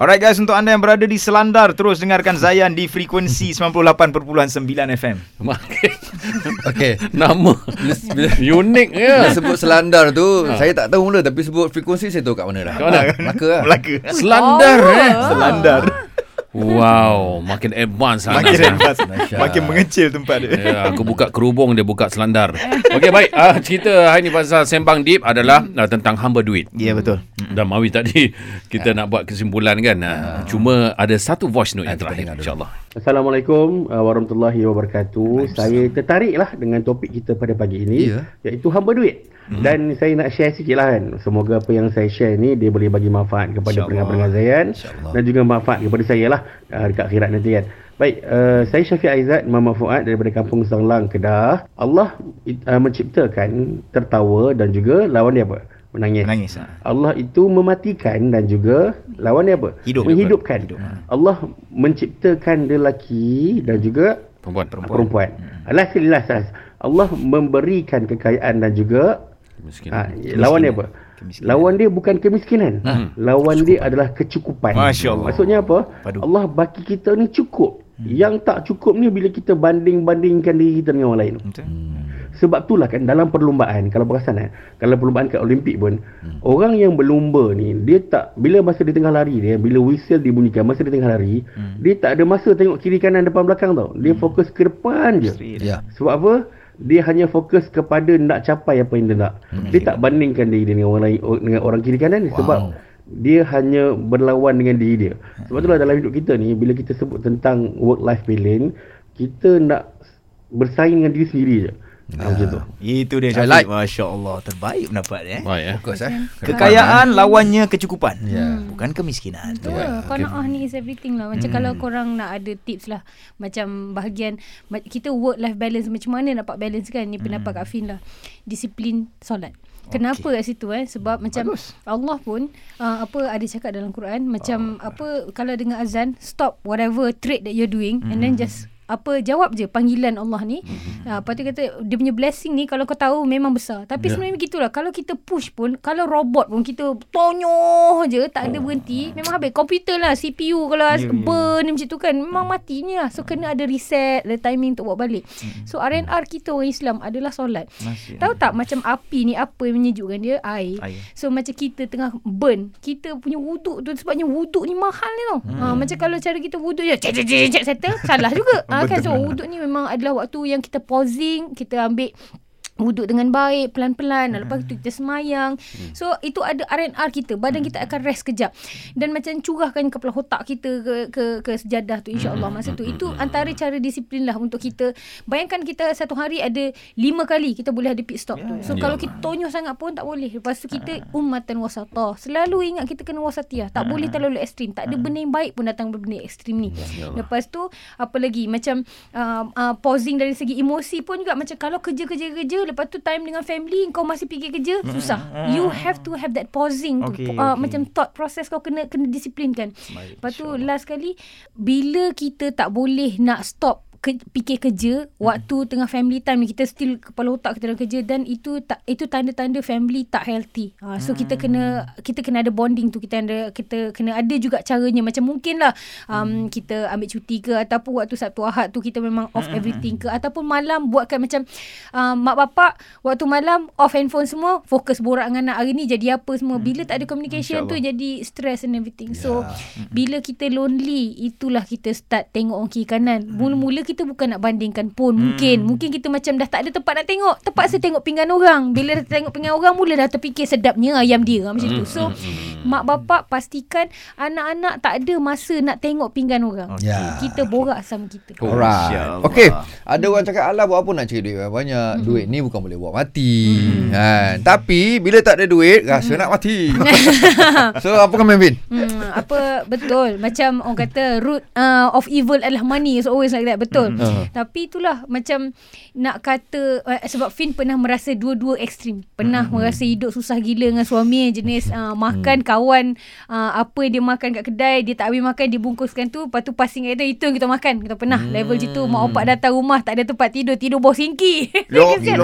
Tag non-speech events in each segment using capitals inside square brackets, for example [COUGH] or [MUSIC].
Alright guys, untuk anda yang berada di Selandar, terus dengarkan Zayan di frekuensi [LAUGHS] 98.9 FM. Makin Okey. nama unik ya. Sebut selandar tu Saya tak tahu mula Tapi sebut frekuensi Saya tahu kat mana dah Kat mana? Melaka lah Melaka. Selandar Oh. eh. Selandar. Wow, makin advance lah. Makin advance. Makin mengecil tempat dia. Ya, aku buka kerubung dia buka selandar. Okey baik, uh, cerita hari ni pasal sembang deep adalah uh, tentang hamba duit. Ya betul. Dan Mawi tadi [LAUGHS] kita nak buat kesimpulan kan. Uh, cuma ada satu voice note yang kita terakhir insya-Allah. Assalamualaikum uh, warahmatullahi wabarakatuh. Saya tertariklah dengan topik kita pada pagi ini Ya. iaitu hamba duit. Hmm. Dan saya nak share sikit lah kan. Semoga apa yang saya share ni dia boleh bagi manfaat kepada pendengar-pendengar Zayan InsyaAllah. dan juga manfaat kepada saya lah uh, dekat akhirat nanti kan. Baik, uh, saya Syafiq Aizat Muhammad Fuad daripada Kampung Sanglang, Kedah. Allah uh, menciptakan tertawa dan juga lawan dia apa? Menangis. Menangis. ha. Allah itu mematikan dan juga lawan dia apa? Hidup. Menghidupkan. Hidup. ha. Allah menciptakan lelaki dan juga Perempuan. perempuan. Allah selilah sas. Allah memberikan kekayaan dan juga Miskin. ha, lawan dia apa? Kemiskinan. Lawan dia bukan kemiskinan. Lawan dia adalah kecukupan. Masya Allah. Maksudnya apa? Padu. Allah bagi kita ni cukup. Yang tak cukup ni bila kita banding-bandingkan diri kita dengan orang lain. Betul. Sebab itulah kan dalam perlumbaan kalau perasan eh, kalau perlumbaan kat Olimpik pun hmm. orang yang berlumba ni dia tak bila masa di tengah lari dia bila whistle dibunyikan masa di tengah lari hmm. dia tak ada masa tengok kiri kanan depan belakang tau. Dia hmm. fokus ke depan je. Ya Sebab apa? Dia hanya fokus kepada nak capai apa yang dia nak. Hmm. Dia tak bandingkan diri dia dengan orang lain dengan orang kiri kanan wow. sebab dia hanya berlawan dengan diri dia. Sebab itulah dalam hidup kita ni bila kita sebut tentang work life balance, kita nak bersaing dengan diri sendiri je. Ha, macam tu. Itu dia Syafiq. like. Masya Allah. Terbaik pendapat. Eh. Baik ya. Fokus eh Kekayaan lawannya kecukupan. Ya. Bukan kemiskinan. Betul. Qanaah ni is everything lah. Macam hmm. kalau korang nak ada tips lah. Macam bahagian kita work life balance macam mana dapat balance kan. Ni pendapat Kak Fin lah. Disiplin solat. Kenapa kat situ eh? Sebab macam Bagus. Allah pun uh, apa ada cakap dalam Quran macam apa kalau dengar azan stop whatever trade that you're doing and then just apa jawab je panggilan Allah ni. Ha, lepas tu kata dia punya blessing ni kalau kau tahu memang besar. Tapi yeah. sebenarnya begitulah. Kalau kita push pun kalau robot pun kita tonyoh je tak ada berhenti memang habis. Komputer lah CPU kalau Ya, yeah, ya. burn macam tu kan memang matinya lah. So kena ada reset, ada timing untuk buat balik. So R&R kita orang Islam adalah solat. Masya Tahu tak macam api ni apa yang menyejukkan dia? Air. Air. So macam kita tengah burn, kita punya wuduk tu sebabnya wuduk ni mahal ni tau. Hmm. Ha, macam kalau cara kita wuduk je cek cek cek cek settle salah juga. [LAUGHS] ha, kan so wuduk ni memang adalah waktu yang kita pausing, kita ambil wuduk dengan baik pelan-pelan. Hmm. lepas tu kita semayang. Hmm. so itu ada R&R kita. Badan kita akan rest kejap. Dan macam curahkan kepala otak kita ke ke, ke sejadah tu insyaallah masa tu. Itu antara cara disiplin lah untuk kita. Bayangkan kita satu hari ada lima kali kita boleh ada pit stop tu. so kalau kita tonyoh sangat pun tak boleh. Lepas tu kita ummatan wasatah. Selalu ingat kita kena wasatiyah tak boleh terlalu ekstrim. Tak ada benda yang baik pun datang benda ekstrim ni. Lepas tu apa lagi? Macam uh, uh, pausing dari segi emosi pun juga. Macam kalau kerja-kerja-kerja lepas tu time dengan family kau masih fikir kerja susah. You have to have that pausing Okay, tu uh, okay. macam thought process kau kena kena disiplinkan Baik, lepas tu last kali bila kita tak boleh nak stop ke, fikir kerja waktu tengah family time kita still kepala otak kita dalam kerja dan itu tak itu tanda-tanda family tak healthy. Ha, so kita kena kita kena ada bonding tu kita ada kita kena ada juga caranya. Macam mungkin lah um, kita ambil cuti ke ataupun waktu Sabtu Ahad tu kita memang off everything ke ataupun malam buatkan macam um, mak bapak waktu malam off handphone semua fokus borak dengan anak hari ni jadi apa semua. Bila tak ada communication tu jadi stress and everything. So bila kita lonely itulah kita start tengok orang kiri kanan. Mula-mula kita bukan nak bandingkan pun mungkin mungkin kita macam dah tak ada tempat nak tengok terpaksa tengok pinggan orang bila dah tengok pinggan orang mula dah terfikir sedapnya ayam dia macam tu so mak bapak pastikan anak-anak tak ada masa nak tengok pinggan orang Ya. kita borak sama kita Oh, Alright. InsyaAllah. Okey. Ada orang cakap alah buat apa nak cari duit banyak-banyak. Hmm. Duit ni bukan boleh buat mati. Kan. Tapi bila tak ada duit rasa nak mati. [LAUGHS] so apa kau Melvin? Hmm, apa betul macam orang kata root uh, of evil adalah money is always like that betul betul. Uh. Tapi itulah macam nak kata uh, sebab Fin pernah merasa dua-dua ekstrim. Pernah Hmm. merasa hidup susah gila dengan suami jenis uh, makan kawan uh, apa yang dia makan kat kedai dia tak habis makan dia bungkuskan tu lepas tu passing kat kita itu yang kita makan. Kita pernah level situ mak opak datang rumah tak ada tempat tidur tidur bawah singki.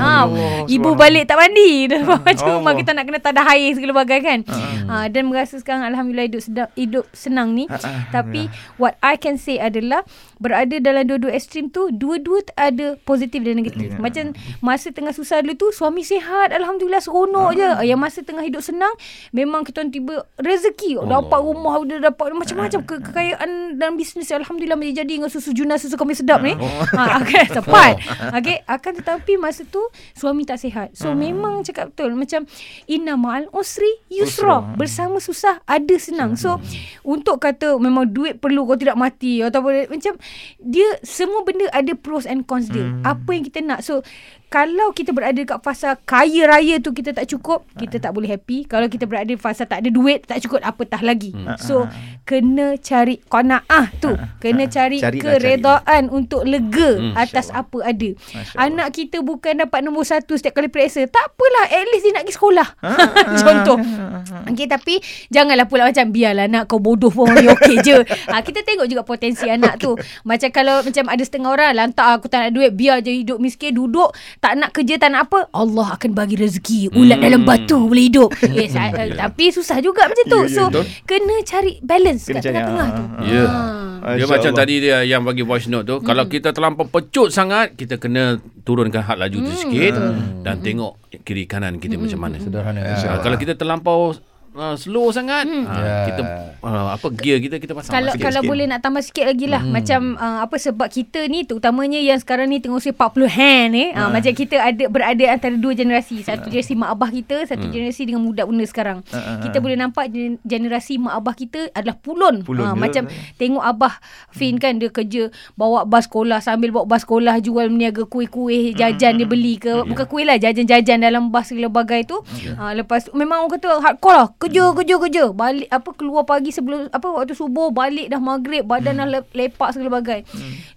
Ha, [LAUGHS] ibu balik tak mandi. [LAUGHS] Macam rumah Allah. kita nak kena tadah air segala bagai kan. Ha, dan merasa sekarang alhamdulillah hidup sedap hidup senang ni. Tapi what I can say adalah berada dalam dua-dua ekstrim tu dua-dua ada positif dan negatif. Ya. Macam masa tengah susah dulu tu suami sihat alhamdulillah seronok je. Yang masa tengah hidup senang memang kita orang tiba rezeki dapat rumah dia dapat macam-macam ke- kekayaan dalam bisnes alhamdulillah menjadi jadi dengan susu juna susu kambing sedap ni. Ha okay, tepat. [LAUGHS] Okay, akan tetapi masa tu suami tak sihat. So memang cakap betul macam inna ma'al usri yusra. Bersama susah ada senang. So untuk kata memang duit perlu kau tidak mati ataupun macam dia semua benda ada pros and cons dia. Apa yang kita nak. So kalau kita berada dekat fasa kaya raya tu kita tak cukup, kita tak boleh happy. Kalau kita berada di fasa tak ada duit, tak cukup apatah lagi. So kena cari qanaah tu. Kena cari Carilah, keredaan untuk lega Hmm, atas insyaAllah. apa ada. Allah. Anak kita bukan dapat nombor satu setiap kali periksa. Tak apalah, at least dia nak pergi sekolah. [LAUGHS] Contoh. Okay, tapi janganlah pula macam biarlah anak kau bodoh pun okey je. Ha, [LAUGHS] kita tengok juga potensi anak tu. Macam kalau macam ada setengah orang lantak aku tak nak duit, biar je hidup miskin, duduk, tak nak kerja, tak nak apa. Allah akan bagi rezeki. Ulat dalam batu boleh hidup. [LAUGHS] Yes, yeah. tapi susah juga macam tu. Ya, ya, so, betul. kena cari balance Kena kat cari, tengah-tengah ah, tu. ah, Ya. Ha. Dia Masya macam Allah. tadi dia yang bagi voice note tu. Hmm. Kalau kita terlampau pecut sangat, kita kena turunkan had laju tu sikit dan tengok kiri kanan kita macam mana. Sederhana. Ah, kalau kita terlampau uh, slow sangat, ah, Ya. kita uh, apa gear kita kita pasang kalau sikit. kalau sikit. boleh nak tambah sikit lagi lah. Hmm. macam uh, apa sebab kita ni terutamanya yang sekarang ni tengok usia 40 hand ni uh, macam kita ada berada antara dua generasi. Satu generasi mak abah kita satu generasi dengan budak benda sekarang. Kita boleh nampak gen- generasi mak abah kita adalah pulun, Pulun, betul, macam betul. tengok abah Fin kan dia kerja bawa bas sekolah sambil bawa bas sekolah jual meniaga kuih-kuih jajan dia beli ke. Bukan kuih lah jajan-jajan dalam bas segala bagai tu. Uh, lepas tu memang orang kata hardcore lah kerja kerja kerja. Balik apa keluar pagi sebelum apa waktu subuh balik dah maghrib badan dah le- lepak segala bagai.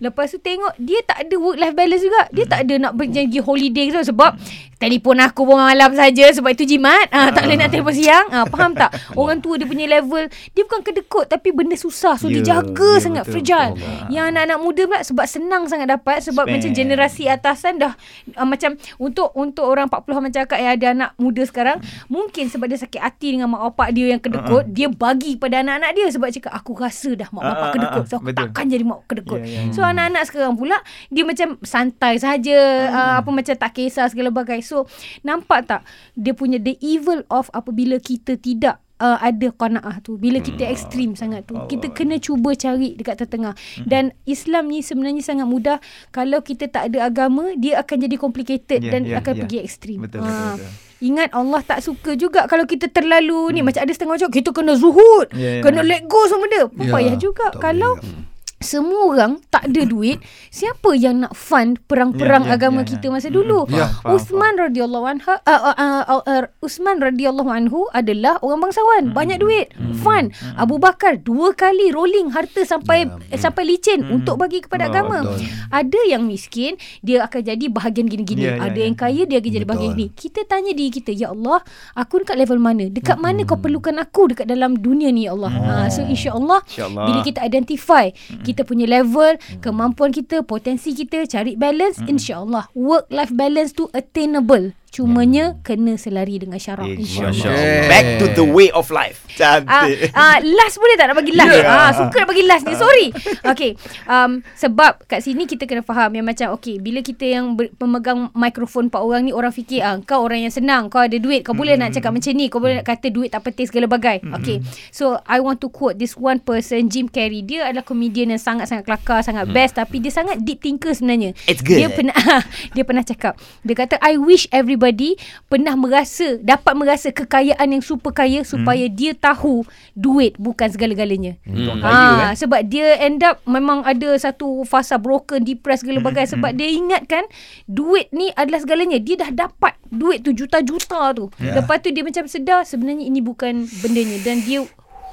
Lepas tu tengok dia tak ada work life balance juga. Dia tak ada nak pergi holiday ke sebab telefon aku pun malam saja sebab itu jimat ah tak boleh nak telefon siang ah faham tak orang tua dia punya level dia bukan kedekut tapi benda susah so dia Ya, jaga ya, sangat betul, fragile betul. yang anak-anak muda pula sebab senang sangat dapat sebab Spend. macam generasi atasan dah uh, macam untuk untuk orang 40 macam cakap yang ada anak muda sekarang mungkin sebab dia sakit hati dengan mak bapak dia yang kedekut uh-uh. dia bagi pada anak-anak dia sebab cakap aku rasa dah mak Ah, bapak ah, kedekut ah, so aku betul. takkan jadi mak kedekut ya, ya. so anak-anak sekarang pula dia macam santai saja uh, apa macam tak kisah segala bagai so nampak tak dia punya the evil of apabila kita tidak uh, ada qanaah tu bila kita ekstrim sangat tu kita kena cuba cari dekat tengah-tengah dan Islam ni sebenarnya sangat mudah kalau kita tak ada agama dia akan jadi complicated Ya, dan ya, akan ya. pergi ekstrim Betul, Ah. betul, betul. Ingat Allah tak suka juga kalau kita terlalu ni macam ada setengah macam kita kena zuhud, Ya, ya. kena let go semua benda. Pun Ya, payah juga kalau boleh. Semua orang tak ada [COUGHS] duit, siapa yang nak fund perang-perang Ya, ya, agama ya, ya. kita masa dulu? Ya, faham, Uthman radhiyallahu anha uh, uh, uh, uh, uh, Uthman radhiyallahu anhu adalah orang bangsawan, banyak duit, fund. Abu Bakar dua kali rolling harta sampai eh, sampai licin untuk bagi kepada Oh, agama. betul. Ada yang miskin, dia akan jadi bahagian gini-gini. Ya, ya, ada ya. yang kaya, dia akan jadi Betul. bahagian gini. Kita tanya diri kita, ya Allah, aku dekat level mana? Dekat mana kau perlukan aku dekat dalam dunia ni ya Allah. Ha, so insya-Allah InsyaAllah. bila kita identify kita punya level, kemampuan kita, potensi kita, cari balance, insya-Allah. Work life balance tu attainable. Cumanya kena selari dengan syarak Insya insya-Allah. Back to the way of life. Ah, Cantik. ah, last boleh tak nak bagi last? Yeah. Ah, suka nak bagi last ni. Sorry. Okay. Um, sebab kat sini kita kena faham yang macam okay, bila kita yang ber, pemegang mikrofon empat orang ni orang fikir ah, kau orang yang senang, kau ada duit, kau boleh nak cakap macam ni, kau boleh nak kata duit tak penting segala bagai. Okay. So I want to quote this one person Jim Carrey. Dia adalah komedian yang sangat-sangat kelakar, sangat best tapi dia sangat deep thinker sebenarnya. It's good. Dia pernah [LAUGHS] dia pernah cakap. Dia kata I wish everybody pernah merasa dapat merasa kekayaan yang super kaya supaya dia tahu duit bukan segala-galanya. Untuk Ha, kaya kan. sebab dia end up memang ada satu fasa broken, depressed segala bagai sebab dia ingatkan duit ni adalah segalanya. Dia dah dapat duit tu juta-juta tu. Ya. Lepas tu dia macam sedar sebenarnya ini bukan bendanya dan dia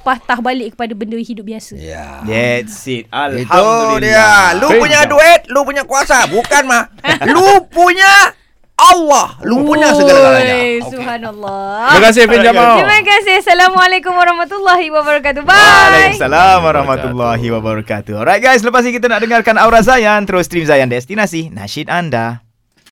patah balik kepada benda hidup biasa. Ya. That's it. Itu Alhamdulillah. dia. Lu punya duit, lu punya kuasa. Bukan mah. [LAUGHS] lu punya Allah. Lu punya segala-galanya. Subhanallah. Terima kasih Fin Jamal. Terima kasih. Assalamualaikum warahmatullahi wabarakatuh. Bye. Waalaikumsalam warahmatullahi wabarakatuh. Alright guys, lepas ni kita nak dengarkan Aura Zayan. Terus stream Zayan Destinasi. Nasyid anda.